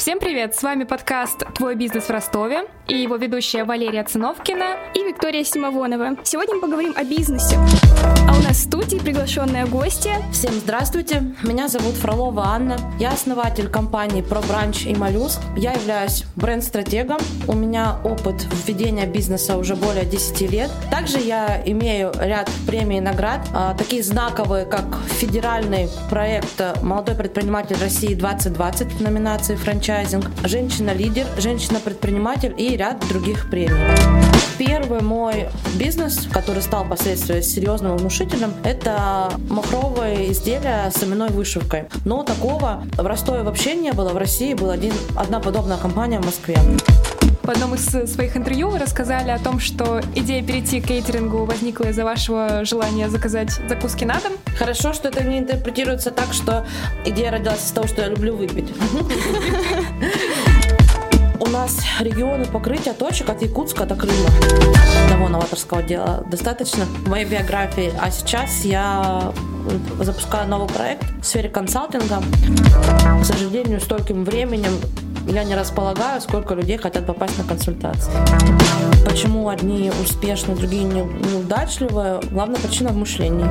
Всем привет! С вами подкаст «Твой бизнес в Ростове» и его ведущая Валерия Циновкина и Виктория Симовонова. Сегодня мы поговорим о бизнесе. А у нас в студии приглашенная гостья. Всем здравствуйте! Меня зовут Фролова Анна. Я основатель компании ProBranch и Моллюск. Я являюсь бренд-стратегом. У меня опыт введения бизнеса уже более 10 лет. Также я имею ряд премий и наград, а, такие знаковые, как федеральный проект «Молодой предприниматель России 2020» в номинации «Франчайзинг», «Женщина-лидер», «Женщина-предприниматель» и ряд других премий. Первый мой бизнес, который стал последствия серьезным и это махровые изделия с именной вышивкой. Но такого в Ростове вообще не было. В России была один, одна подобная компания в Москве. В одном из своих интервью вы рассказали о том, что идея перейти к кейтерингу возникла из-за вашего желания заказать закуски на дом. Хорошо, что это не интерпретируется так, что идея родилась из того, что я люблю выпить. У нас регионы покрытия точек от Якутска до Крыма. Одного новаторского дела достаточно в моей биографии. А сейчас я запускаю новый проект в сфере консалтинга. К сожалению, стольким временем я не располагаю, сколько людей хотят попасть на консультации. Почему одни успешны, другие неудачливые? Главная причина в мышлении.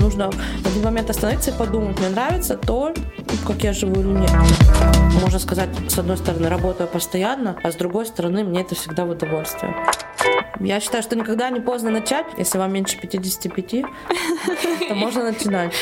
Нужно в один момент остановиться и подумать, мне нравится то, как я живу или нет. Можно сказать, с одной стороны, работаю постоянно, а с другой стороны, мне это всегда в удовольствие. Я считаю, что никогда не поздно начать. Если вам меньше 55, то можно начинать.